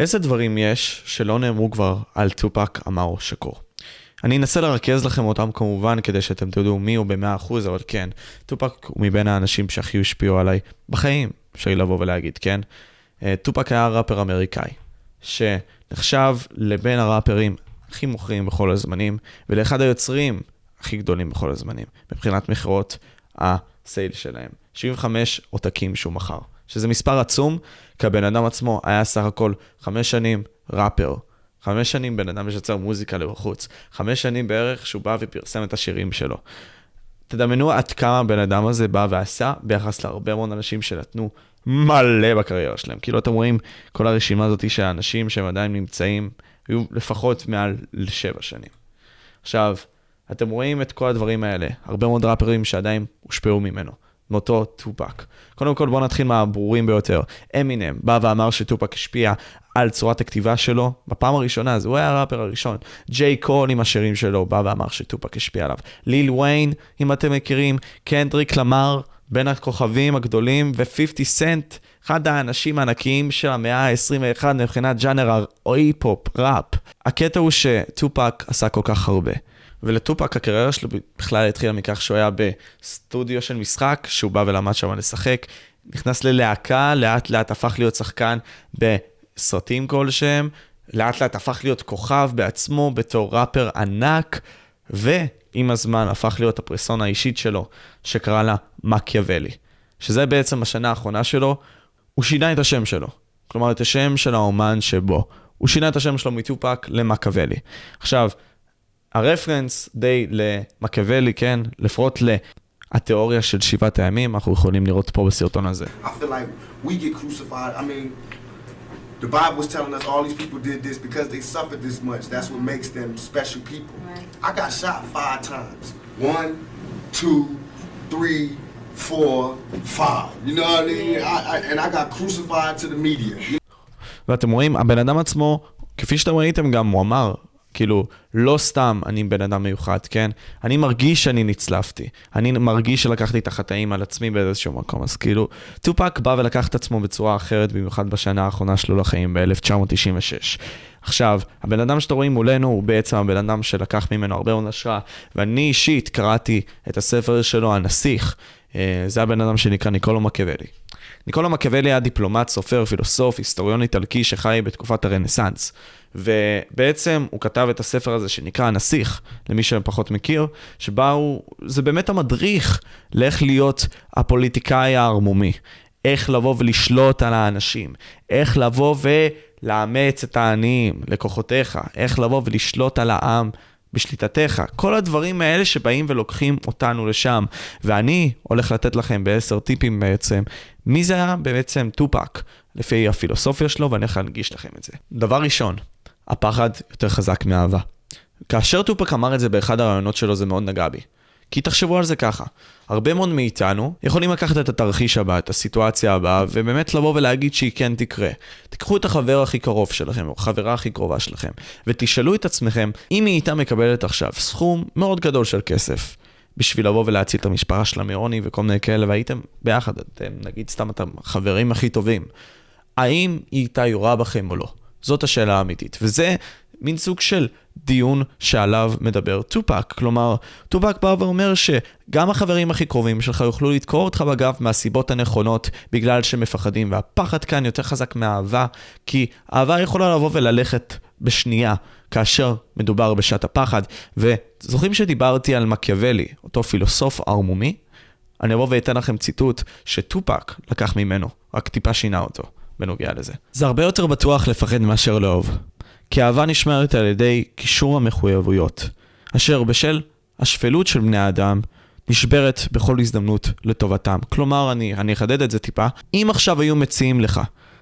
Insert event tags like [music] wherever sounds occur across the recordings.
איזה דברים יש שלא נאמרו כבר על טופק אמר שקור? אני אנסה לרכז לכם אותם כמובן, כדי שאתם תדעו מי הוא ב-100%, אבל כן, טופק הוא מבין האנשים שהכי השפיעו עליי בחיים, אפשר לבוא ולהגיד, כן? אה, טופק היה ראפר אמריקאי, שנחשב לבין הראפרים הכי מוכרים בכל הזמנים, ולאחד היוצרים הכי גדולים בכל הזמנים, מבחינת מכירות הסייל שלהם. 75 עותקים שהוא מכר, שזה מספר עצום, כי הבן אדם עצמו היה סך הכל חמש שנים ראפר. חמש שנים בן אדם שיוצר מוזיקה לבחוץ. חמש שנים בערך שהוא בא ופרסם את השירים שלו. תדמיינו עד כמה הבן אדם הזה בא ועשה ביחס להרבה מאוד אנשים שנתנו מלא בקריירה שלהם. כאילו אתם רואים כל הרשימה הזאת של האנשים שהם עדיין נמצאים, היו לפחות מעל לשבע שנים. עכשיו, אתם רואים את כל הדברים האלה, הרבה מאוד ראפרים שעדיין הושפעו ממנו. מאותו טופק. קודם כל בואו נתחיל מהברורים ביותר. אמינם בא ואמר שטופק השפיע על צורת הכתיבה שלו בפעם הראשונה, אז הוא היה הראפר הראשון. ג'יי קול עם השירים שלו בא ואמר שטופק השפיע עליו. ליל ויין, אם אתם מכירים, קנדריק למר, בין הכוכבים הגדולים, ו-50 סנט, אחד האנשים הענקיים של המאה ה-21 מבחינת ז'אנר או היפ-הופ, ראפ. הקטע הוא שטופק עשה כל כך הרבה. ולטופק הקריירה שלו בכלל התחילה מכך שהוא היה בסטודיו של משחק, שהוא בא ולמד שם לשחק, נכנס ללהקה, לאט לאט הפך להיות שחקן בסרטים כלשהם, לאט לאט הפך להיות כוכב בעצמו בתור ראפר ענק, ועם הזמן הפך להיות הפרסונה האישית שלו, שקרא לה מקיאוולי, שזה בעצם השנה האחרונה שלו, הוא שינה את השם שלו. כלומר, את השם של האומן שבו. הוא שינה את השם שלו מטופק למקיאוולי. עכשיו, הרפרנס די למקיאוולי, כן? לפחות לתיאוריה של שבעת הימים, אנחנו יכולים לראות פה בסרטון הזה. The Bible was telling us all these people did this because they suffered this much. That's what makes them special people. Right. I got shot five times. One, two, three, four, five. You know what I mean? I, I, and I got crucified to the media. ואתם רואים, הבן אדם עצמו, כפי שאתם ראיתם גם, הוא אמר, כאילו, לא סתם אני בן אדם מיוחד, כן? אני מרגיש שאני נצלפתי. אני מרגיש שלקחתי את החטאים על עצמי באיזשהו מקום. אז כאילו, טופק בא ולקח את עצמו בצורה אחרת, במיוחד בשנה האחרונה שלו לחיים, ב-1996. עכשיו, הבן אדם שאתם רואים מולנו הוא בעצם הבן אדם שלקח ממנו הרבה מאוד השראה, ואני אישית קראתי את הספר שלו, הנסיך. אה, זה הבן אדם שנקרא ניקולו מקיאוולי. ניקולו מקיאוולי היה דיפלומט, סופר, פילוסוף, היסטוריון איטלקי שחי בתקופת הרנסאנס. ובעצם הוא כתב את הספר הזה שנקרא הנסיך, למי שפחות מכיר, שבה הוא, זה באמת המדריך לאיך להיות הפוליטיקאי הערמומי. איך לבוא ולשלוט על האנשים, איך לבוא ולאמץ את העניים, לקוחותיך, איך לבוא ולשלוט על העם בשליטתך. כל הדברים האלה שבאים ולוקחים אותנו לשם. ואני הולך לתת לכם בעשר טיפים בעצם, מי זה היה בעצם טופק, לפי הפילוסופיה שלו, ואני הולך להנגיש לכם את זה. דבר ראשון, הפחד יותר חזק מאהבה. כאשר טופק אמר את זה באחד הרעיונות שלו, זה מאוד נגע בי. כי תחשבו על זה ככה, הרבה מאוד מאיתנו יכולים לקחת את התרחיש הבא, את הסיטואציה הבאה, ובאמת לבוא ולהגיד שהיא כן תקרה. תיקחו את החבר הכי קרוב שלכם, או החברה הכי קרובה שלכם, ותשאלו את עצמכם, אם היא איתה מקבלת עכשיו סכום מאוד גדול של כסף, בשביל לבוא ולהציל את המשפחה שלה מעוני וכל מיני כאלה, והייתם ביחד, אתם נגיד סתם אתם חברים הכי טובים, האם היא איתה יורה בכם או לא? זאת השאלה האמיתית. וזה מין סוג של דיון שעליו מדבר טופק. כלומר, טופק בא ואומר שגם החברים הכי קרובים שלך יוכלו לדקור אותך בגב מהסיבות הנכונות בגלל שהם מפחדים, והפחד כאן יותר חזק מהאהבה, כי אהבה יכולה לבוא וללכת בשנייה כאשר מדובר בשעת הפחד. וזוכרים שדיברתי על מקיאוולי, אותו פילוסוף ערמומי? אני אבוא ואתן לכם ציטוט שטופק לקח ממנו, רק טיפה שינה אותו. בנוגע לזה. זה הרבה יותר בטוח לפחד מאשר לאהוב. כי אהבה נשמרת על ידי קישור המחויבויות, אשר בשל השפלות של בני האדם, נשברת בכל הזדמנות לטובתם. כלומר, אני, אני אחדד את זה טיפה, אם עכשיו היו מציעים לך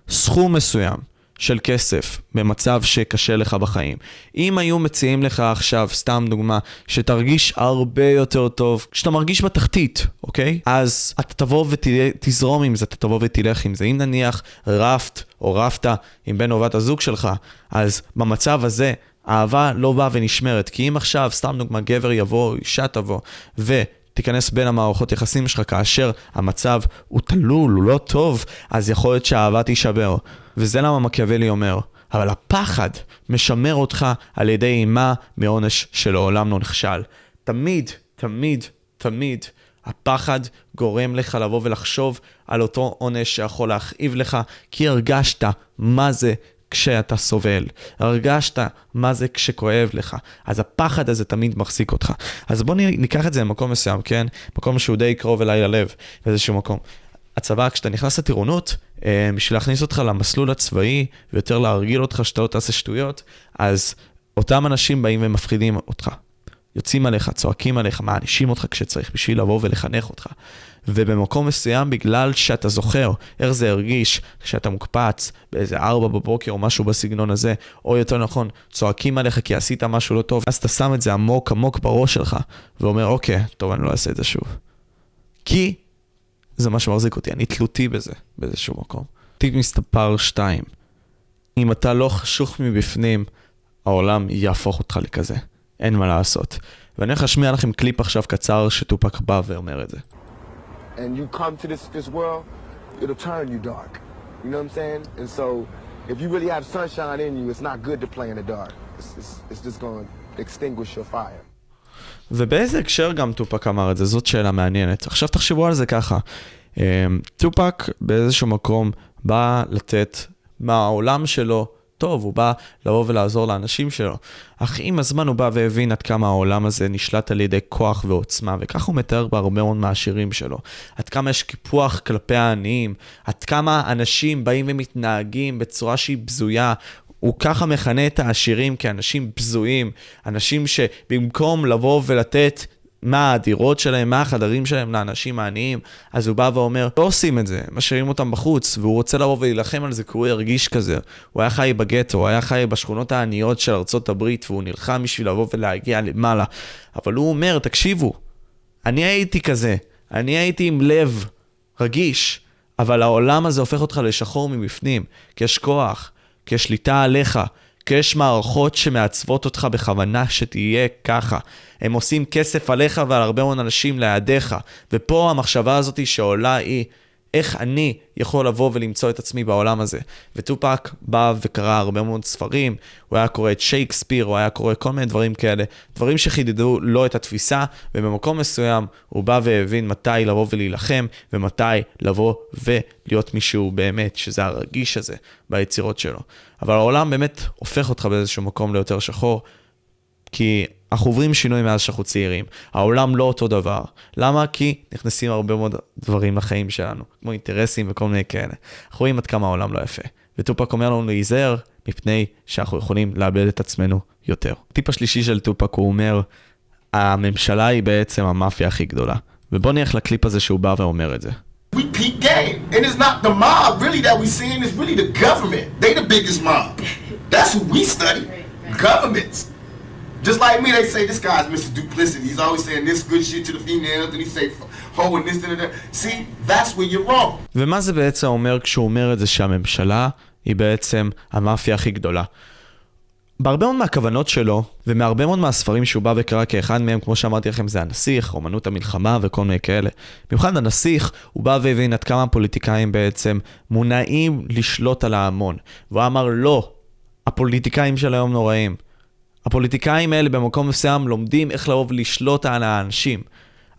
סכום מסוים של כסף במצב שקשה לך בחיים. אם היו מציעים לך עכשיו, סתם דוגמה, שתרגיש הרבה יותר טוב, כשאתה מרגיש בתחתית, אוקיי? אז אתה תבוא ותזרום עם זה, אתה תבוא ותלך עם זה. אם נניח רפת או רפת עם בן או בת הזוג שלך, אז במצב הזה... אהבה לא באה ונשמרת, כי אם עכשיו, סתם דוגמה, גבר יבוא, אישה תבוא, ו... תיכנס בין המערכות יחסים שלך כאשר המצב הוא תלול, הוא לא טוב, אז יכול להיות שהאהבה תישבר. וזה למה מקיאוולי אומר, אבל הפחד משמר אותך על ידי אימה מעונש שלעולם לא נכשל. תמיד, תמיד, תמיד, הפחד גורם לך לבוא ולחשוב על אותו עונש שיכול להכאיב לך, כי הרגשת מה זה כשאתה סובל. הרגשת מה זה כשכואב לך. אז הפחד הזה תמיד מחזיק אותך. אז בוא ניקח את זה למקום מסוים, כן? מקום שהוא די קרוב אליי ללב, באיזשהו מקום. הצבא, כשאתה נכנס לטירונות, אה, בשביל להכניס אותך למסלול הצבאי, ויותר להרגיל אותך שאתה לא תעשה שטויות, אז אותם אנשים באים ומפחידים אותך. יוצאים עליך, צועקים עליך, מענישים אותך כשצריך בשביל לבוא ולחנך אותך. ובמקום מסוים, בגלל שאתה זוכר איך זה הרגיש כשאתה מוקפץ באיזה ארבע בבוקר או משהו בסגנון הזה, או יותר נכון, צועקים עליך כי עשית משהו לא טוב, אז אתה שם את זה עמוק עמוק בראש שלך, ואומר, אוקיי, טוב, אני לא אעשה את זה שוב. כי זה מה שמחזיק אותי, אני תלותי בזה, באיזשהו מקום. טיפ מסתפר 2, אם אתה לא חשוך מבפנים, העולם יהפוך אותך לכזה. אין מה לעשות. ואני הולך להשמיע לכם קליפ עכשיו קצר שטופק בא ואומר את זה. And you come to this this world, it'll turn you dark. You know what I'm saying? And so, if you really have sunshine in you, it's not good to play in the dark. It's, it's, it's just going to extinguish your fire. ובאיזה הקשר גם טופק אמר את זה? זאת שאלה מעניינת. עכשיו תחשבו על זה ככה. אמ, טופק באיזשהו מקום בא לתת מהעולם שלו טוב, הוא בא לבוא ולעזור לאנשים שלו. אך עם הזמן הוא בא והבין עד כמה העולם הזה נשלט על ידי כוח ועוצמה, וכך הוא מתאר בהרבה מאוד מהשירים שלו. עד כמה יש קיפוח כלפי העניים, עד כמה אנשים באים ומתנהגים בצורה שהיא בזויה. הוא ככה מכנה את העשירים כאנשים בזויים, אנשים שבמקום לבוא ולתת מה הדירות שלהם, מה החדרים שלהם לאנשים העניים, אז הוא בא ואומר, לא עושים את זה, משאירים אותם בחוץ, והוא רוצה לבוא ולהילחם על זה כי הוא הרגיש כזה. הוא היה חי בגטו, הוא היה חי בשכונות העניות של ארצות הברית, והוא נלחם בשביל לבוא ולהגיע למעלה. אבל הוא אומר, תקשיבו, אני הייתי כזה, אני הייתי עם לב רגיש, אבל העולם הזה הופך אותך לשחור מבפנים, כי יש כוח, כי יש שליטה עליך, כי יש מערכות שמעצבות אותך בכוונה שתהיה ככה. הם עושים כסף עליך ועל הרבה מאוד אנשים לידיך. ופה המחשבה הזאת שעולה היא, איך אני יכול לבוא ולמצוא את עצמי בעולם הזה. וטופק בא וקרא הרבה מאוד ספרים, הוא היה קורא את שייקספיר, הוא היה קורא כל מיני דברים כאלה, דברים שחידדו לו את התפיסה, ובמקום מסוים הוא בא והבין מתי לבוא ולהילחם, ומתי לבוא ולהיות מישהו באמת, שזה הרגיש הזה ביצירות שלו. אבל העולם באמת הופך אותך באיזשהו מקום ליותר שחור, כי אנחנו עוברים שינוי מאז שאנחנו צעירים. העולם לא אותו דבר. למה? כי נכנסים הרבה מאוד דברים לחיים שלנו, כמו אינטרסים וכל מיני כאלה. אנחנו רואים עד כמה העולם לא יפה. וטופק אומר לנו להיזהר, מפני שאנחנו יכולים לאבד את עצמנו יותר. הטיפ השלישי של טופק הוא אומר, הממשלה היא בעצם המאפיה הכי גדולה. ובוא נלך לקליפ הזה שהוא בא ואומר את זה. We peak game. And it's not the mob really that we seeing, it's really the government. They the biggest mob. That's who we study. Governments. Just like me, they say this guy's Mr. Duplicity. He's always saying this good shit to the females, and he say ho and this and that. See, that's where you're wrong. ומה זה בעצם אומר כשהוא אומר את זה שהממשלה היא בעצם המאפיה הכי גדולה? בהרבה מאוד מהכוונות שלו, ומהרבה מאוד מהספרים שהוא בא וקרא כאחד מהם, כמו שאמרתי לכם, זה הנסיך, אומנות המלחמה וכל מיני כאלה. במיוחד הנסיך, הוא בא והבין עד כמה הפוליטיקאים בעצם מונעים לשלוט על ההמון. והוא אמר, לא, הפוליטיקאים של היום נוראים. הפוליטיקאים האלה במקום מסוים לומדים איך לבוא ולשלוט על האנשים.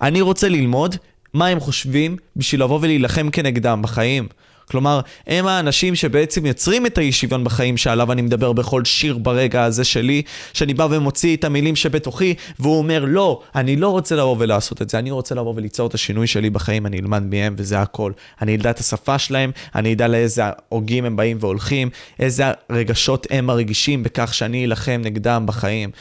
אני רוצה ללמוד מה הם חושבים בשביל לבוא ולהילחם כנגדם בחיים. כלומר, הם האנשים שבעצם יוצרים את האי שוויון בחיים שעליו אני מדבר בכל שיר ברגע הזה שלי, שאני בא ומוציא את המילים שבתוכי, והוא אומר, לא, אני לא רוצה לבוא ולעשות את זה, אני רוצה לבוא וליצור את השינוי שלי בחיים, אני אלמד מהם וזה הכל. אני אדע את השפה שלהם, אני אדע לאיזה הוגים הם באים והולכים, איזה רגשות הם מרגישים בכך שאני אלחם נגדם בחיים.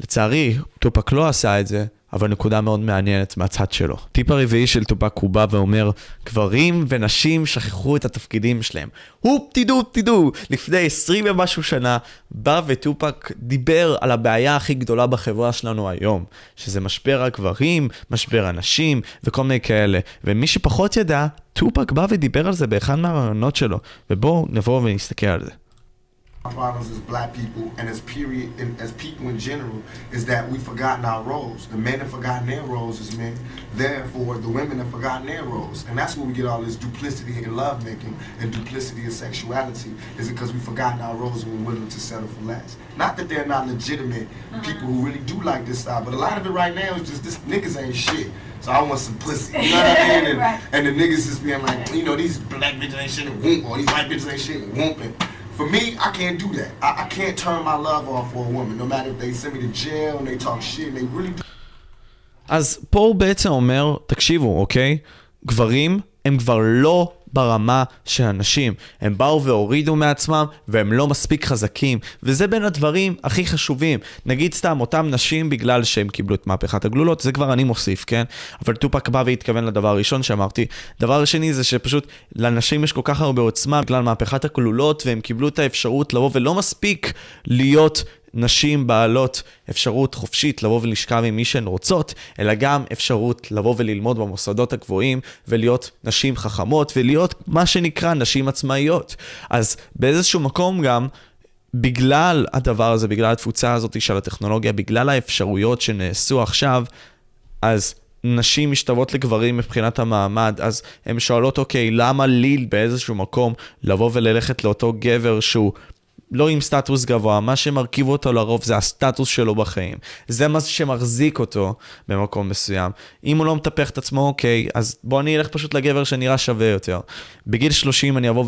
לצערי, טופק לא עשה את זה, אבל נקודה מאוד מעניינת מהצד שלו. טיפ הרביעי של טופק הוא בא ואומר, גברים ונשים שכחו את התפקידים שלהם. הופ תדעו תדעו, לפני 20 ומשהו שנה, בא וטופק דיבר על הבעיה הכי גדולה בחברה שלנו היום, שזה משבר הגברים, משבר הנשים וכל מיני כאלה. ומי שפחות ידע, טופק בא ודיבר על זה באחד מהרעיונות שלו, ובואו נבוא ונסתכל על זה. Problems as black people and as period and as people in general is that we've forgotten our roles. The men have forgotten their roles as men. Therefore, the women have forgotten their roles. And that's where we get all this duplicity in lovemaking and duplicity in sexuality is because we've forgotten our roles and we're willing to settle for less. Not that they're not legitimate uh-huh. people who really do like this style, but a lot of it right now is just this niggas ain't shit. So I want some pussy. You know what I mean? [laughs] And, Right. and the niggas just being like, you know, these black bitches ain't shit and whoop, or these white bitches ain't shit and whooping. For me, I can't do that. I, I can't turn my love off for a woman, no matter if they send me to jail and they talk shit and they really do אז פה הוא בעצם אומר, תקשיבו, אוקיי? גברים הם כבר לא ברמה של הנשים. הם באו והורידו מעצמם, והם לא מספיק חזקים. וזה בין הדברים הכי חשובים. נגיד סתם, אותם נשים בגלל שהם קיבלו את מהפכת הגלולות, זה כבר אני מוסיף, כן? אבל טופק בא והתכוון לדבר הראשון שאמרתי. דבר שני זה שפשוט לנשים יש כל כך הרבה עוצמה בגלל מהפכת הגלולות, והם קיבלו את האפשרות לבוא ולא מספיק להיות נשים בעלות אפשרות חופשית לבוא ולשכב עם מי שהן רוצות, אלא גם אפשרות לבוא וללמוד במוסדות הגבוהים ולהיות נשים חכמות ולהיות מה שנקרא נשים עצמאיות. אז באיזשהו מקום גם, בגלל הדבר הזה, בגלל התפוצה הזאת של הטכנולוגיה, בגלל האפשרויות שנעשו עכשיו, אז נשים משתוות לגברים מבחינת המעמד, אז הן שואלות, אוקיי, למה לי באיזשהו מקום לבוא וללכת לאותו גבר שהוא לא עם סטטוס גבוה, מה שמרכיב אותו לרוב זה הסטטוס שלו בחיים. זה מה שמחזיק אותו במקום מסוים. אם הוא לא מטפח את עצמו, אוקיי, אז בוא אני אלך פשוט לגבר שנראה שווה יותר. בגיל 30 אני אבוא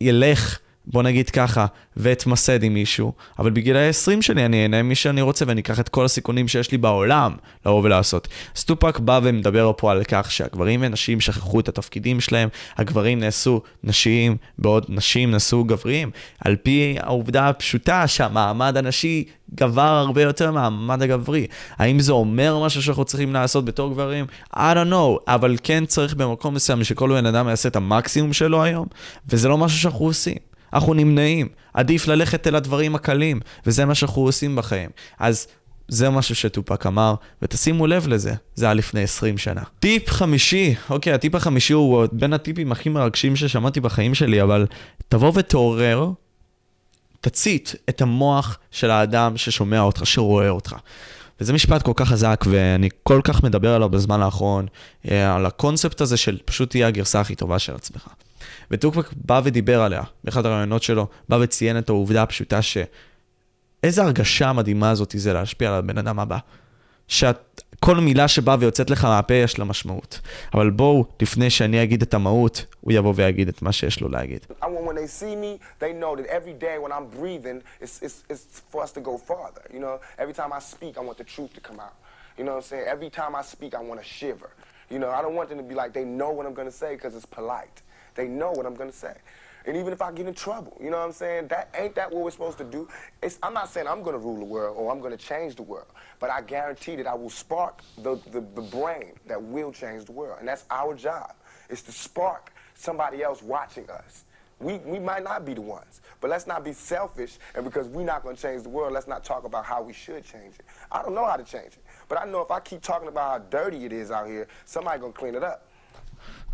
וילך, בוא נגיד ככה, ואתמסד עם מישהו, אבל בגיל ה-20 שלי אני אהנה מי שאני רוצה ואני אקח את כל הסיכונים שיש לי בעולם לבוא ולעשות. סטופק בא ומדבר פה על כך שהגברים ונשים שכחו את התפקידים שלהם, הגברים נעשו נשיים, בעוד נשים נעשו גבריים, על פי העובדה הפשוטה שהמעמד הנשי גבר הרבה יותר מהמעמד הגברי. האם זה אומר משהו שאנחנו צריכים לעשות בתור גברים? I don't know, אבל כן צריך במקום מסוים שכל בן אדם יעשה את המקסימום שלו היום, וזה לא משהו שאנחנו עושים. אנחנו נמנעים. עדיף ללכת אל הדברים הקלים, וזה מה שאנחנו עושים בחיים. אז זה משהו שטופק אמר, ותשימו לב לזה, זה היה לפני 20 שנה. טיפ חמישי, אוקיי, הטיפ החמישי הוא בין הטיפים הכי מרגשים ששמעתי בחיים שלי, אבל תבוא ותעורר, תצית את המוח של האדם ששומע אותך, שרואה אותך. וזה משפט כל כך חזק, ואני כל כך מדבר עליו בזמן האחרון, אה, על הקונספט הזה של פשוט תהיה הגרסה הכי טובה של עצמך. וטוקבק בא ודיבר עליה, באחד הרעיונות שלו, בא וציין את העובדה הפשוטה ש... איזה הרגשה מדהימה זאת זה להשפיע על הבן אדם הבא. שכל מילה שבאה ויוצאת לך מהפה יש לה משמעות. אבל בואו, לפני שאני אגיד את המהות, הוא יבוא ויגיד את מה שיש לו להגיד. You know, I. You know, I don't want them to be like, they know what I'm going to say because it's polite. They know what I'm to say. And even if I get in trouble, you know what I'm saying? That ain't that what we're supposed to do? It's, I'm not saying I'm to rule the world or I'm to change the world, but I guarantee that I will spark the, the, the brain that will change the world. And that's our job, is to spark somebody else watching us. We, we might not be the ones, but let's not be selfish. And because we're not going to change the world, let's not talk about how we should change it. I don't know how to change it, but I know if I keep talking about how dirty it is out here, somebody going to clean it up.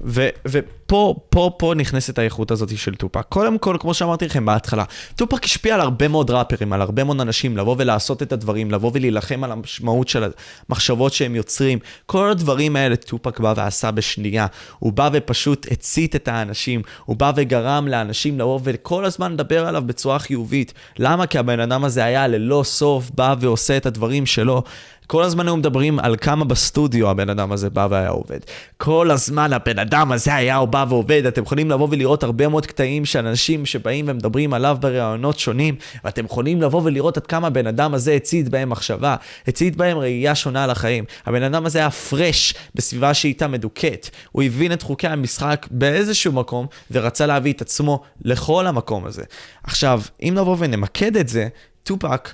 ו- ופה, פה, פה נכנסת האיכות הזאת של טופק. קודם כל, כמו שאמרתי לכם בהתחלה, טופק השפיע על הרבה מאוד ראפרים, על הרבה מאוד אנשים, לבוא ולעשות את הדברים, לבוא ולהילחם על המשמעות של המחשבות שהם יוצרים. כל הדברים האלה טופק בא ועשה בשנייה. הוא בא ופשוט הצית את האנשים, הוא בא וגרם לאנשים לבוא וכל הזמן לדבר עליו בצורה חיובית. למה? כי הבן אדם הזה היה ללא סוף, בא ועושה את הדברים שלו. כל הזמן היו מדברים על כמה בסטודיו הבן אדם הזה בא והיה עובד. כל הזמן הבן אדם הזה היה בא ועובד. אתם יכולים לבוא ולראות הרבה מאוד קטעים של אנשים שבאים ומדברים עליו בראיונות שונים, ואתם יכולים לבוא ולראות עד כמה הבן אדם הזה הצית בהם מחשבה, הצית בהם ראייה שונה על החיים. הבן אדם הזה היה פרש בסביבה שהייתה מדוכאת. הוא הבין את חוקי המשחק באיזשהו מקום, ורצה להביא את עצמו לכל המקום הזה. עכשיו, אם נבוא ונמקד את זה, טופק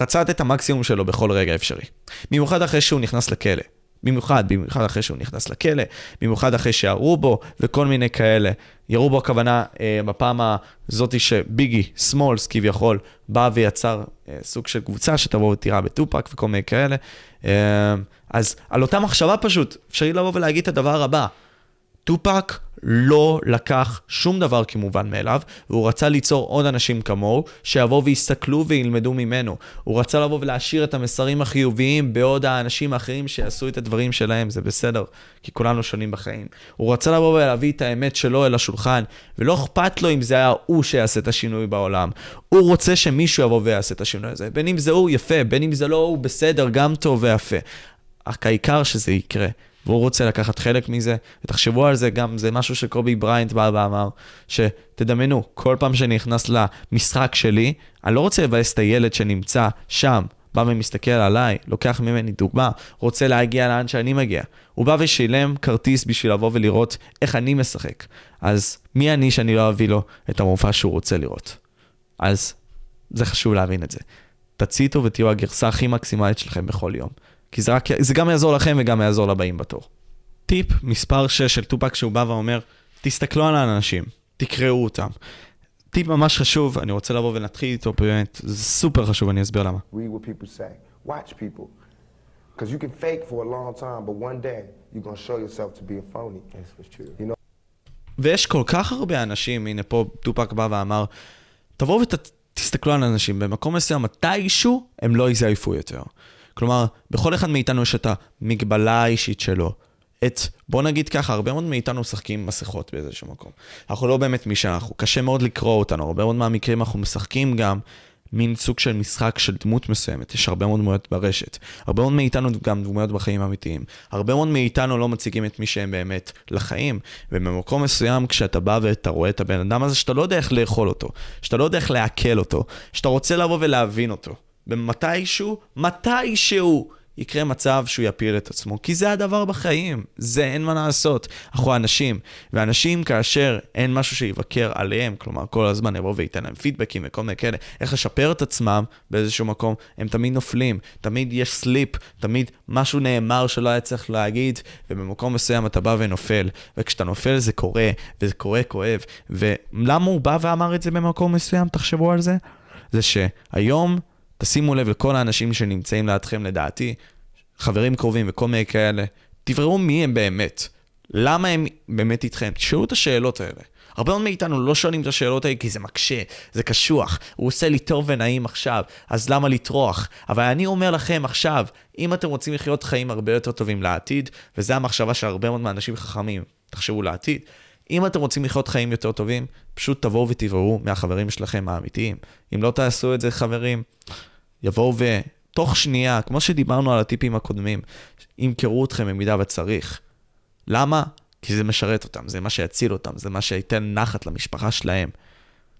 רצה את המקסימום שלו בכל רגע אפשרי. במיוחד אחרי שהוא נכנס לכלא. במיוחד, במיוחד אחרי שהוא נכנס לכלא, במיוחד אחרי שירו בו וכל מיני כאלה. ירו בו הכוונה אה, בפעם הזאתי שביגי, סמולס כביכול, בא ויצר אה, סוג של קבוצה שתבוא ותירה בטופק וכל מיני כאלה. אה, אז על אותה מחשבה פשוט, אפשרי לבוא ולהגיד את הדבר הבא. טופק לא לקח שום דבר כמובן מאליו, והוא רצה ליצור עוד אנשים כמוהו, שיבואו ויסתכלו וילמדו ממנו. הוא רצה לבוא ולהשאיר את המסרים החיוביים בעוד האנשים האחרים שיעשו את הדברים שלהם, זה בסדר, כי כולנו שונים בחיים. הוא רצה לבוא ולהביא את האמת שלו אל השולחן, ולא אכפת לו אם זה היה הוא שיעשה את השינוי בעולם. הוא רוצה שמישהו יבוא ויעשה את השינוי הזה. בין אם זה הוא, יפה, בין אם זה לא הוא, בסדר, גם טוב ויפה. רק העיקר שזה יקרה. והוא רוצה לקחת חלק מזה, ותחשבו על זה גם, זה משהו שקובי בריינט בא ואמר, שתדמיינו, כל פעם שאני נכנס למשחק שלי, אני לא רוצה לבאס את הילד שנמצא שם, בא ומסתכל עליי, לוקח ממני דוגמה, רוצה להגיע לאן שאני מגיע. הוא בא ושילם כרטיס בשביל לבוא ולראות איך אני משחק. אז מי אני שאני לא אביא לו את המופע שהוא רוצה לראות? אז זה חשוב להבין את זה. תציתו ותהיו הגרסה הכי מקסימלית שלכם בכל יום. כי זה, רק, זה גם יעזור לכם וגם יעזור לבאים בתור. טיפ מספר 6 של טופק שהוא בא ואומר, תסתכלו על האנשים, תקראו אותם. טיפ ממש חשוב, אני רוצה לבוא ונתחיל איתו באמת, זה סופר חשוב, אני אסביר למה. Read what people say. Watch people. Because you can fake for a long time, but one day you're going to show yourself to be a phony. That's what's true. You know? ויש כל כך הרבה אנשים, הנה פה טופק בא ואמר, תבואו ותסתכלו על אנשים, במקום מסוים, מתישהו הם לא יזייפו יותר. כלומר, בכל אחד מאיתנו יש את המגבלה האישית שלו. את, בוא נגיד ככה, הרבה מאוד מאיתנו משחקים מסכות באיזשהו מקום. אנחנו לא באמת מי שאנחנו, קשה מאוד לקרוא אותנו, הרבה מאוד מהמקרים אנחנו משחקים גם מין סוג של משחק של דמות מסוימת, יש הרבה מאוד דמויות ברשת. הרבה מאוד מאיתנו גם דמויות בחיים האמיתיים. הרבה מאוד מאיתנו לא מציגים את מי שהם באמת לחיים, ובמקום מסוים כשאתה בא ואתה רואה את הבן אדם הזה, שאתה לא יודע איך לאכול אותו, שאתה לא יודע איך לעכל אותו, שאתה רוצה לבוא ולהבין אותו. ומתישהו, מתישהו, יקרה מצב שהוא יפיל את עצמו. כי זה הדבר בחיים, זה אין מה לעשות. אנחנו אנשים, ואנשים כאשר אין משהו שיבקר עליהם, כלומר כל הזמן יבוא וייתן להם פידבקים וכל מיני כאלה, איך לשפר את עצמם באיזשהו מקום, הם תמיד נופלים, תמיד יש סליפ, תמיד משהו נאמר שלא היה צריך להגיד, ובמקום מסוים אתה בא ונופל. וכשאתה נופל זה קורה, וזה קורה כואב. ולמה הוא בא ואמר את זה במקום מסוים, תחשבו על זה? זה שהיום תשימו לב לכל האנשים שנמצאים לידכם, לדעתי, חברים קרובים וכל מיני כאלה, תבררו מי הם באמת. למה הם באמת איתכם? תשאלו את השאלות האלה. הרבה מאוד מאיתנו לא שואלים את השאלות האלה כי זה מקשה, זה קשוח, הוא עושה לי טוב ונעים עכשיו, אז למה לטרוח? אבל אני אומר לכם עכשיו, אם אתם רוצים לחיות חיים הרבה יותר טובים לעתיד, וזו המחשבה של הרבה מאוד מהאנשים חכמים, תחשבו לעתיד, אם אתם רוצים לחיות חיים יותר טובים, פשוט תבואו ותבררו מהחברים שלכם האמיתיים. אם לא תעשו את זה, חברים, יבואו ותוך שנייה, כמו שדיברנו על הטיפים הקודמים, ימכרו אתכם במידה וצריך. למה? כי זה משרת אותם, זה מה שיציל אותם, זה מה שייתן נחת למשפחה שלהם.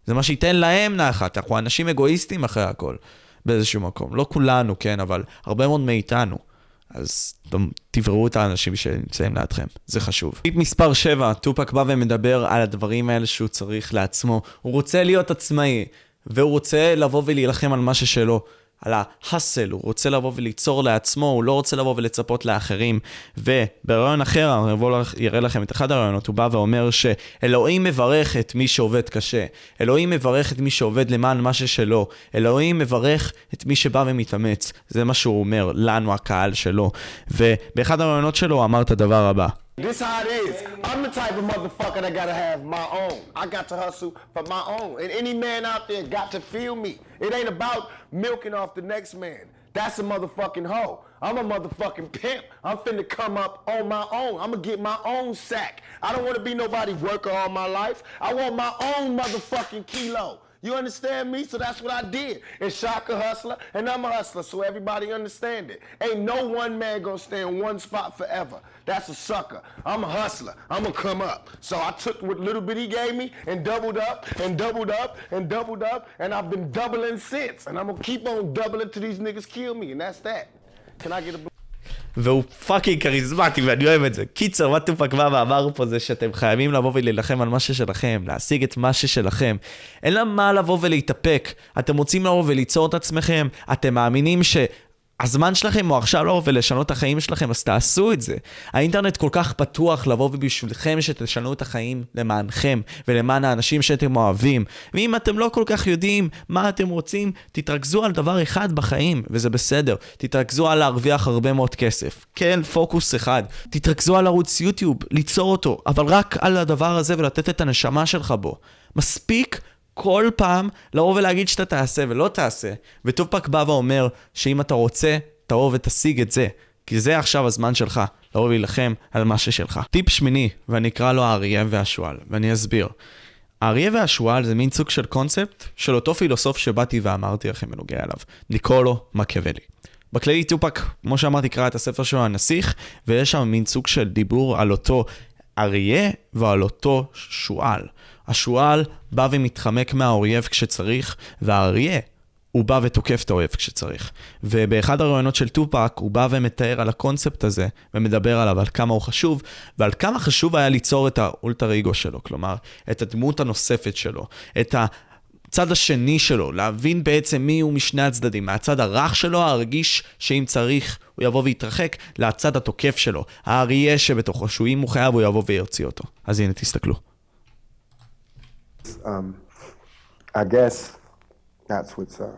זה מה שייתן להם נחת, אנחנו אנשים אגואיסטים אחרי הכל, באיזשהו מקום. לא כולנו, כן, אבל הרבה מאוד מאיתנו. אז תבראו את האנשים שנמצאים לידכם, זה חשוב. טיפ מספר 7, טופק בא ומדבר על הדברים האלה שהוא צריך לעצמו. הוא רוצה להיות עצמאי, והוא רוצה לבוא ולהילחם על מה ששלו. על ההאסל, הוא רוצה לבוא וליצור לעצמו, הוא לא רוצה לבוא ולצפות לאחרים. וברעיון אחר, אני אבוא יראה לכם את אחד הרעיונות, הוא בא ואומר שאלוהים מברך את מי שעובד קשה. אלוהים מברך את מי שעובד למען מה ששלו. אלוהים מברך את מי שבא ומתאמץ. זה מה שהוא אומר, לנו, הקהל שלו. ובאחד הרעיונות שלו הוא אמר את הדבר הבא. This how it is. I'm the type of motherfucker that gotta have my own. I got to hustle for my own. And any man out there got to feel me. It ain't about milking off the next man. That's a motherfucking hoe. I'm a motherfucking pimp. I'm finna come up on my own. I'm gonna get my own sack. I don't wanna be nobody worker all my life. I want my own motherfucking kilo. You understand me? So that's what I did. And Shaka hustler, and I'm a hustler, so everybody understand it. Ain't no one man gonna stay in one spot forever. That's a sucker. I'm a hustler. I'm gonna come up. So I took what little bit he gave me and doubled up and doubled up and doubled up, and I've been doubling since. And I'm gonna keep on doubling till these niggas kill me, and that's that. Can I get a והוא פאקינג כריזמטי ואני אוהב את זה. קיצר, מה טופאק בא ואמר פה זה שאתם חייבים לבוא ולהילחם על מה ששלכם, להשיג את מה ששלכם. אין למה לבוא ולהתאפק. אתם רוצים לבוא וליצור את עצמכם, אתם מאמינים ש... הזמן שלכם הוא עכשיו לבוא ולשנות את החיים שלכם, אז תעשו את זה. האינטרנט כל כך פתוח לבוא ובשבילכם שתשנו את החיים למענכם ולמען האנשים שאתם אוהבים. ואם אתם לא כל כך יודעים מה אתם רוצים, תתרכזו על דבר אחד בחיים, וזה בסדר. תתרכזו על להרוויח הרבה מאוד כסף. כן, פוקוס אחד. תתרכזו על ערוץ יוטיוב, ליצור אותו, אבל רק על הדבר הזה ולתת את הנשמה שלך בו. מספיק כל פעם לבוא ולהגיד שאתה תעשה ולא תעשה. וטופק בא ואומר שאם אתה רוצה, תבוא ותשיג את זה. כי זה עכשיו הזמן שלך, לבוא ולהילחם על מה ששלך. טיפ שמיני, ואני אקרא לו האריה והשועל, ואני אסביר. האריה והשועל זה מין סוג של קונספט של אותו פילוסוף שבאתי ואמרתי לכם בנוגע אליו, ניקולו מקיאוולי. בכללי טופק, כמו שאמרתי, קרא את הספר שלו הנסיך, ויש שם מין סוג של דיבור על אותו אריה ועל אותו שועל. השועל בא ומתחמק מהאויב כשצריך, והאריה הוא בא ותוקף את האויב כשצריך. ובאחד הרעיונות של טופק הוא בא ומתאר על הקונספט הזה, ומדבר עליו, על כמה הוא חשוב, ועל כמה חשוב היה ליצור את האולטר אגו שלו, כלומר, את הדמות הנוספת שלו, את ה... הצד השני שלו, להבין בעצם מי הוא משני הצדדים, מהצד הרך שלו, הרגיש שאם צריך הוא יבוא ויתרחק, לצד התוקף שלו, האריה שבתוכו, שהוא אם הוא חייב הוא יבוא ויוציא אותו. אז הנה תסתכלו. Um, I guess that's what's uh,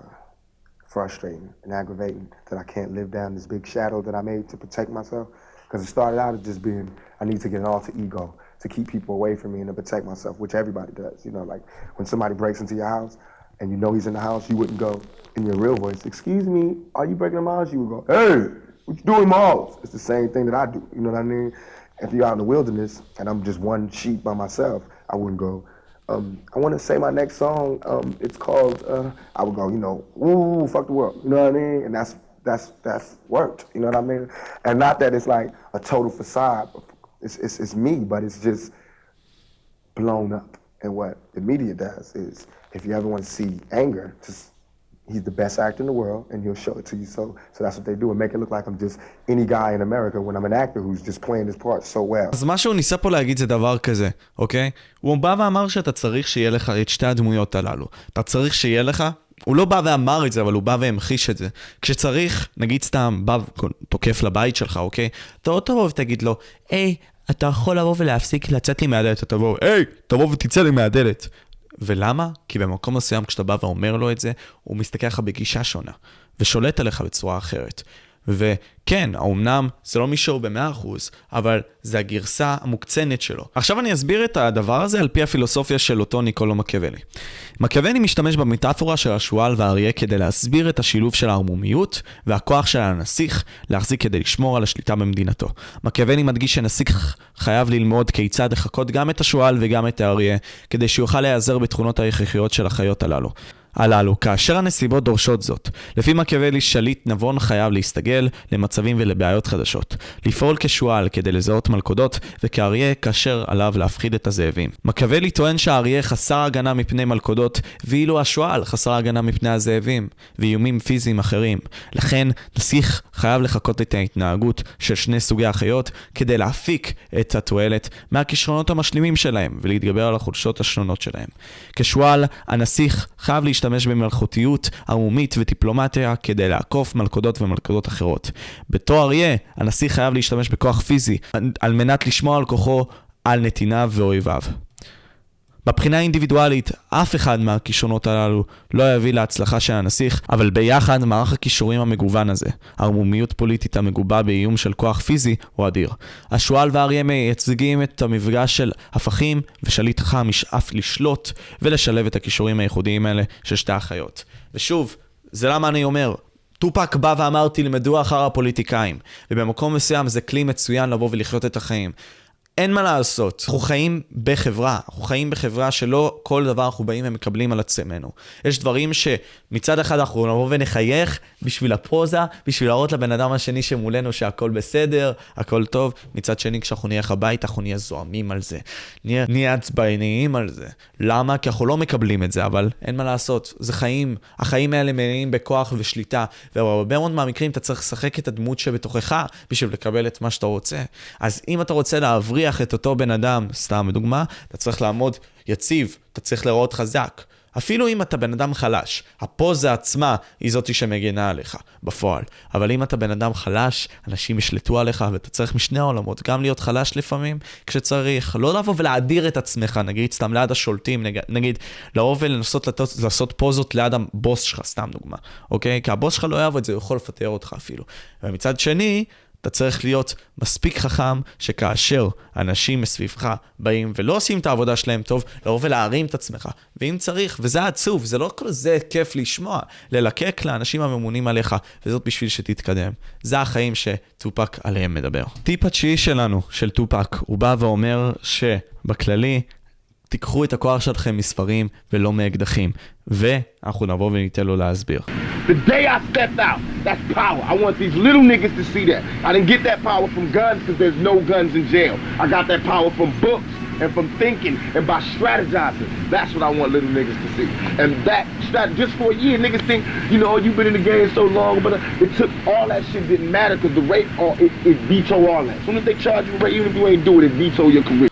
frustrating and aggravating that I can't live down this big shadow that I made to protect myself. Because it started out as just being, I need to get an alter ego to keep people away from me and to protect myself, which everybody does. You know, like when somebody breaks into your house and you know he's in the house, you wouldn't go in your real voice, excuse me, are you breaking in my house? You would go, hey, what you doing in my house? It's the same thing that I do. You know what I mean? If you're out in the wilderness and I'm just one sheep by myself, I wouldn't go, um, I want to say my next song. Um, it's called. Uh, I would go, you know, woo, fuck the world. You know what I mean? And that's that's that's worked. You know what I mean? And not that it's like a total facade. It's it's, it's me, but it's just blown up. And what the media does is, if you ever want to see anger, just he's the best actor in the world, and he'll show it to you. So, so that's what they do, and make it look like I'm just any guy in America when I'm an actor who's just playing his part so well. אז מה שהוא ניסה פה להגיד זה דבר כזה, אוקיי? הוא בא ואמר שאתה צריך שיהיה לך את שתי הדמויות הללו. אתה צריך שיהיה לך... הוא לא בא ואמר את זה, אבל הוא בא והמחיש את זה. כשצריך, נגיד סתם, בא תוקף לבית שלך, אוקיי? אתה לא תבוא ותגיד לו, היי, אתה יכול לבוא ולהפסיק לצאת לי מהדלת. אתה תבוא, היי, תבוא ותצא לי מהדלת. ולמה? כי במקום מסוים כשאתה בא ואומר לו את זה, הוא מסתכל עליך בגישה שונה, ושולט עליך בצורה אחרת. וכן, האומנם זה לא מישור ב-100%, אבל זה הגרסה המוקצנת שלו. עכשיו אני אסביר את הדבר הזה על פי הפילוסופיה של אותו ניקולו מקיאוולי. מקיאוולי משתמש במטאפורה של השועל והאריה כדי להסביר את השילוב של הערמומיות והכוח של הנסיך להחזיק כדי לשמור על השליטה במדינתו. מקיאוולי מדגיש שנסיך חייב ללמוד כיצד לחקות גם את השועל וגם את האריה, כדי שיוכל להיעזר בתכונות ההכרחיות של החיות הללו. הללו, כאשר הנסיבות דורשות זאת. לפי מקיאוולי, שליט נבון חייב להסתגל למצבים ולבעיות חדשות. לפעול כשועל כדי לזהות מלכודות, וכאריה כאשר עליו להפחיד את הזאבים. מקיאוולי טוען שהאריה חסר הגנה מפני מלכודות, ואילו השועל חסר הגנה מפני הזאבים, ואיומים פיזיים אחרים. לכן, נסיך חייב לחקות את ההתנהגות של שני סוגי החיות, כדי להפיק את התועלת מהכישרונות המשלימים שלהם, ולהתגבר על החולשות השונות שלהם. כשועל, הנסיך חייב להשתמש להשתמש במלכותיות ערמומית ודיפלומטיה כדי לעקוף מלכודות ומלכודות אחרות. בתור אריה, הנשיא חייב להשתמש בכוח פיזי על מנת לשמור על כוחו על נתיניו ואויביו. בבחינה האינדיבידואלית, אף אחד מהכישרונות הללו לא יביא להצלחה של הנסיך, אבל ביחד מערך הכישורים המגוון הזה, ערמומיות פוליטית המגובה באיום של כוח פיזי, הוא אדיר. השועל והאריה מייצגים את המפגש של הפכים ושליט חכם ישאף לשלוט ולשלב את הכישורים הייחודיים האלה של שתי החיות. ושוב, זה למה אני אומר, טופק בא ואמר תלמדו אחר הפוליטיקאים, ובמקום מסוים זה כלי מצוין לבוא ולחיות את החיים. אין מה לעשות, אנחנו חיים בחברה, אנחנו חיים בחברה שלא כל דבר אנחנו באים ומקבלים על עצמנו. יש דברים שמצד אחד אנחנו נבוא ונחייך בשביל הפוזה, בשביל להראות לבן אדם השני שמולנו שהכל בסדר, הכל טוב, מצד שני כשאנחנו נלך הביתה אנחנו נהיה זועמים על זה, נהיה, נהיה עצבניים על זה. למה? כי אנחנו לא מקבלים את זה, אבל אין מה לעשות, זה חיים, החיים האלה מלאים בכוח ושליטה, ובהרבה מאוד מהמקרים אתה צריך לשחק את הדמות שבתוכך בשביל לקבל את מה שאתה רוצה. אז אם אתה רוצה להבריא להבריח את אותו בן אדם, סתם דוגמה, אתה צריך לעמוד יציב, אתה צריך להראות חזק. אפילו אם אתה בן אדם חלש, הפוזה עצמה היא זאתי שמגנה עליך, בפועל. אבל אם אתה בן אדם חלש, אנשים ישלטו עליך ואתה צריך משני העולמות, גם להיות חלש לפעמים כשצריך, לא לבוא ולהדיר את עצמך, נגיד סתם ליד השולטים, נגיד, נגיד לבוא ולנסות לתות, לעשות פוזות ליד הבוס שלך, סתם דוגמה, אוקיי? כי הבוס שלך לא יאהב את זה, הוא יכול לפטר אותך אפילו. ומצד שני, אתה צריך להיות מספיק חכם שכאשר אנשים מסביבך באים ולא עושים את העבודה שלהם טוב, לבוא ולהרים את עצמך. ואם צריך, וזה עצוב, זה לא כל זה כיף לשמוע, ללקק לאנשים הממונים עליך, וזאת בשביל שתתקדם. זה החיים שטופק עליהם מדבר. טיפ התשיעי שלנו, של טופק, הוא בא ואומר שבכללי, תיקחו את הכוח שלכם מספרים ולא מאקדחים. ואנחנו נבוא וניתן לו להסביר. The day I stepped out, that's power. I want these little niggas to see that. I didn't get that power from guns because there's no guns in jail. I got that power from books and from thinking and by strategizing. That's what I want little niggas to see. And that, strat- just for a year, niggas think, you know, you've been in the game so long, but uh, it took all that shit didn't matter because the rape, all, it, it veto all that. As soon as they charge you with rape, even if you ain't do it, it veto your career.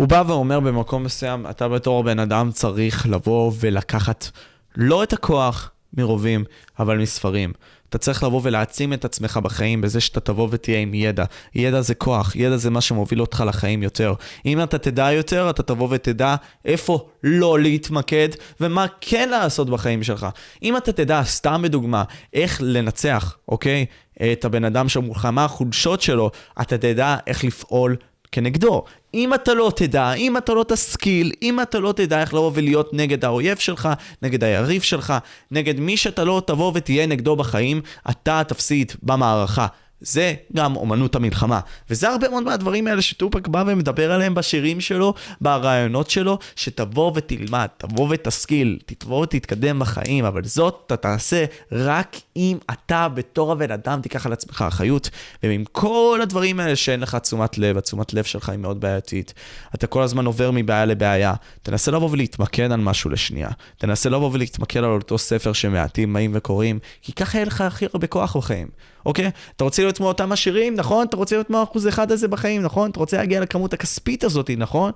הוא בא ואומר במקום מסוים, אתה בתור בן אדם צריך לבוא ולקחת לא את הכוח מרובים, אבל מספרים. אתה צריך לבוא ולהעצים את עצמך בחיים בזה שאתה תבוא ותהיה עם ידע. ידע זה כוח, ידע זה מה שמוביל אותך לחיים יותר. אם אתה תדע יותר, אתה תבוא ותדע איפה לא להתמקד ומה כן לעשות בחיים שלך. אם אתה תדע, סתם בדוגמה, איך לנצח, אוקיי? את הבן אדם שמולך, מה החולשות שלו, אתה תדע איך לפעול כנגדו. אם אתה לא תדע, אם אתה לא תשכיל, אם אתה לא תדע איך לבוא ולהיות נגד האויב שלך, נגד היריב שלך, נגד מי שאתה לא תבוא ותהיה נגדו בחיים, אתה תפסיד במערכה. זה גם אומנות המלחמה. וזה הרבה מאוד מהדברים האלה שטופק בא ומדבר עליהם בשירים שלו, ברעיונות שלו, שתבוא ותלמד, תבוא ותשכיל, תבוא ותתקדם בחיים, אבל זאת אתה תעשה רק אם אתה בתור הבן אדם תיקח על עצמך אחריות, ועם כל הדברים האלה שאין לך תשומת לב, התשומת לב שלך היא מאוד בעייתית. אתה כל הזמן עובר מבעיה לבעיה. תנסה לבוא ולהתמקד על משהו לשנייה. תנסה לבוא ולהתמקד על אותו ספר שמעטים באים וקוראים, כי ככה יהיה לך הכי הרבה כוח בחיים. אוקיי? אתה רוצה להיות כמו אותם עשירים, נכון? אתה רוצה להיות כמו האחוז אחד הזה בחיים, נכון? אתה רוצה להגיע לכמות הכספית הזאת, נכון?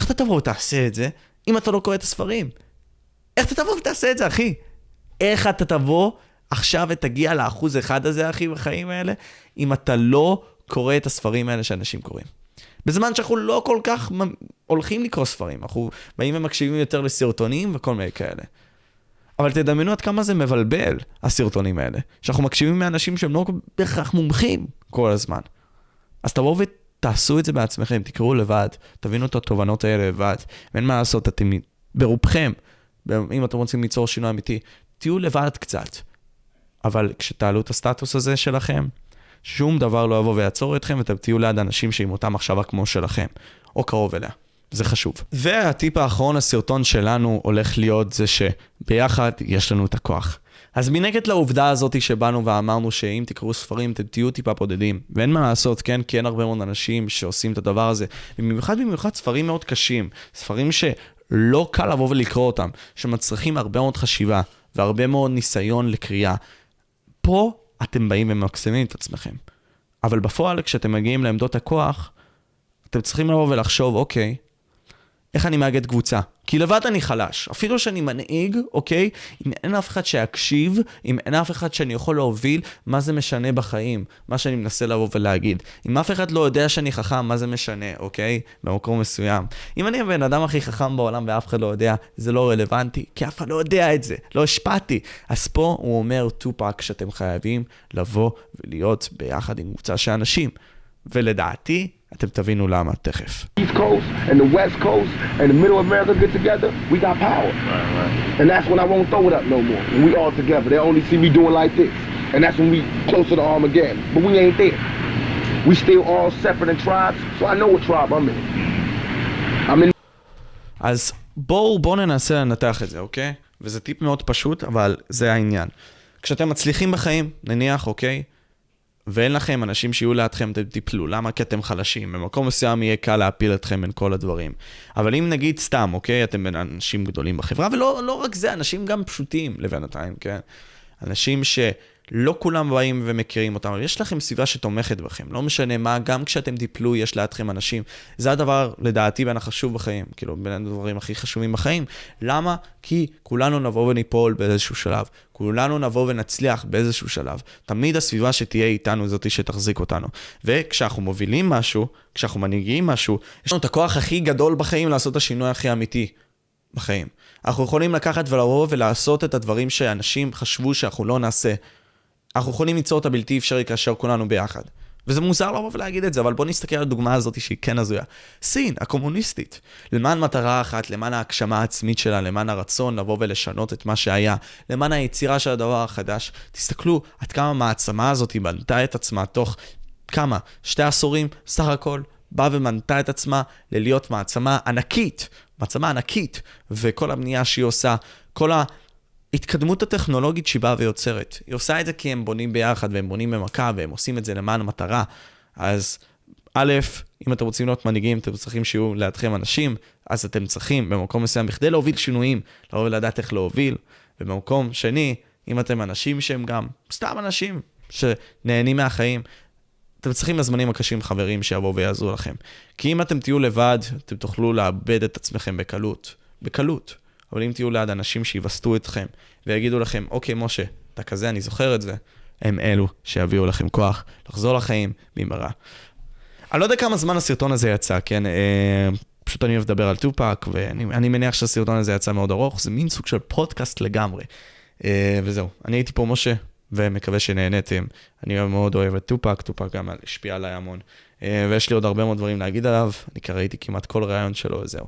איך אתה תבוא ותעשה את זה אם אתה לא קורא את הספרים? איך אתה תבוא ותעשה את זה, אחי? איך אתה תבוא עכשיו ותגיע לאחוז אחד הזה, אחי, בחיים האלה, אם אתה לא קורא את הספרים האלה שאנשים קוראים? בזמן שאנחנו לא כל כך הולכים לקרוא ספרים, אנחנו באים ומקשיבים יותר לסרטונים וכל מיני כאלה. אבל תדמיינו עד כמה זה מבלבל, הסרטונים האלה. שאנחנו מקשיבים מאנשים שהם לא בהכרח מומחים כל הזמן. אז תבואו ותעשו את זה בעצמכם, תקראו לבד, תבינו את התובנות האלה לבד. ואין מה לעשות, אתם ברובכם, אם אתם רוצים ליצור שינוי אמיתי, תהיו לבד קצת. אבל כשתעלו את הסטטוס הזה שלכם, שום דבר לא יבוא ויעצור אתכם, ואתם תהיו ליד אנשים שעם אותה מחשבה כמו שלכם, או קרוב אליה. זה חשוב. והטיפ האחרון לסרטון שלנו הולך להיות זה שביחד יש לנו את הכוח. אז מנגד לעובדה הזאת שבאנו ואמרנו שאם תקראו ספרים אתם תהיו טיפה בודדים, ואין מה לעשות, כן? כי אין הרבה מאוד אנשים שעושים את הדבר הזה, ובמיוחד במיוחד ספרים מאוד קשים, ספרים שלא קל לבוא ולקרוא אותם, שמצריכים הרבה מאוד חשיבה והרבה מאוד ניסיון לקריאה. פה אתם באים ומקסמים את עצמכם. אבל בפועל כשאתם מגיעים לעמדות הכוח, אתם צריכים לבוא ולחשוב, אוקיי, איך אני מאגד קבוצה. כי לבד אני חלש. אפילו שאני מנהיג, אוקיי? אם אין אף אחד שיקשיב, אם אין אף אחד שאני יכול להוביל, מה זה משנה בחיים? מה שאני מנסה לבוא ולהגיד. אם אף אחד לא יודע שאני חכם, מה זה משנה, אוקיי? במקום מסוים. אם אני הבן אדם הכי חכם בעולם ואף אחד לא יודע, זה לא רלוונטי, כי אף אחד לא יודע את זה. לא השפעתי. אז פה הוא אומר, טופק, שאתם חייבים לבוא ולהיות ביחד עם קבוצה של אנשים. ולדעתי, אתם תבינו למה תכף. East Coast and the West Coast and the Middle America get together, we got power. Right, right. And that's when I won't throw it up no more. When we all together, they only see me doing like this. And that's when we closer to Armageddon. But we ain't there. We still all separate in tribes, so I know what tribe I'm in. I'm in אז בואו, בואו ננסה לנתח את זה, אוקיי? וזה טיפ מאוד פשוט, אבל זה העניין. כשאתם מצליחים בחיים, נניח, אוקיי? ואין לכם אנשים שיהיו לידכם, אתם תיפלו. למה? כי אתם חלשים. במקום מסוים יהיה קל להפיל אתכם בין כל הדברים. אבל אם נגיד סתם, אוקיי? אתם בין אנשים גדולים בחברה, ולא לא רק זה, אנשים גם פשוטים לבינתיים, כן? אנשים שלא כולם באים ומכירים אותם, אבל יש לכם סביבה שתומכת בכם, לא משנה מה, גם כשאתם תיפלו, יש לידכם אנשים. זה הדבר, לדעתי, בין החשוב בחיים, כאילו, בין הדברים הכי חשובים בחיים. למה? כי כולנו נבוא וניפול באיזשהו שלב. כולנו נבוא ונצליח באיזשהו שלב. תמיד הסביבה שתהיה איתנו זאתי שתחזיק אותנו. וכשאנחנו מובילים משהו, כשאנחנו מנהיגים משהו, יש לנו את הכוח הכי גדול בחיים לעשות את השינוי הכי אמיתי בחיים. אנחנו יכולים לקחת ולבוא ולעשות את הדברים שאנשים חשבו שאנחנו לא נעשה. אנחנו יכולים ליצור את הבלתי אפשרי כאשר כולנו ביחד. וזה מוזר לבוא ולהגיד את זה, אבל בוא נסתכל על הדוגמה הזאת שהיא כן הזויה. סין, הקומוניסטית, למען מטרה אחת, למען ההגשמה העצמית שלה, למען הרצון לבוא ולשנות את מה שהיה, למען היצירה של הדבר החדש. תסתכלו עד כמה המעצמה הזאת בנתה את עצמה תוך כמה? שתי עשורים סך הכל. באה ומנתה את עצמה ללהיות מעצמה ענקית, מעצמה ענקית, וכל הבנייה שהיא עושה, כל ההתקדמות הטכנולוגית שהיא באה ויוצרת. היא עושה את זה כי הם בונים ביחד, והם בונים במכה, והם עושים את זה למען המטרה. אז א', אם אתם רוצים להיות מנהיגים, אתם צריכים שיהיו לידכם אנשים, אז אתם צריכים במקום מסוים, בכדי להוביל שינויים, לבוא ולדעת איך להוביל, ובמקום שני, אם אתם אנשים שהם גם סתם אנשים שנהנים מהחיים, אתם צריכים בזמנים הקשים חברים שיבואו ויעזרו לכם. כי אם אתם תהיו לבד, אתם תוכלו לאבד את עצמכם בקלות. בקלות. אבל אם תהיו ליד אנשים שיווסתו אתכם ויגידו לכם, אוקיי, משה, אתה כזה, אני זוכר את זה, הם אלו שיביאו לכם כוח לחזור לחיים במהרה. אני לא יודע כמה זמן הסרטון הזה יצא, כן? אה, פשוט אני אוהב לדבר על טופק, ואני מניח שהסרטון הזה יצא מאוד ארוך, זה מין סוג של פודקאסט לגמרי. אה, וזהו, אני הייתי פה משה, ומקווה שנהנתם. אני מאוד אוהב את טופק, טופק גם השפיע עליי המון. אה, ויש לי עוד הרבה מאוד דברים להגיד עליו, אני כבר ראיתי כמעט כל ראיון שלו וזהו.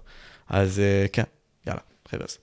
אז אה, כן, יאללה, Bye.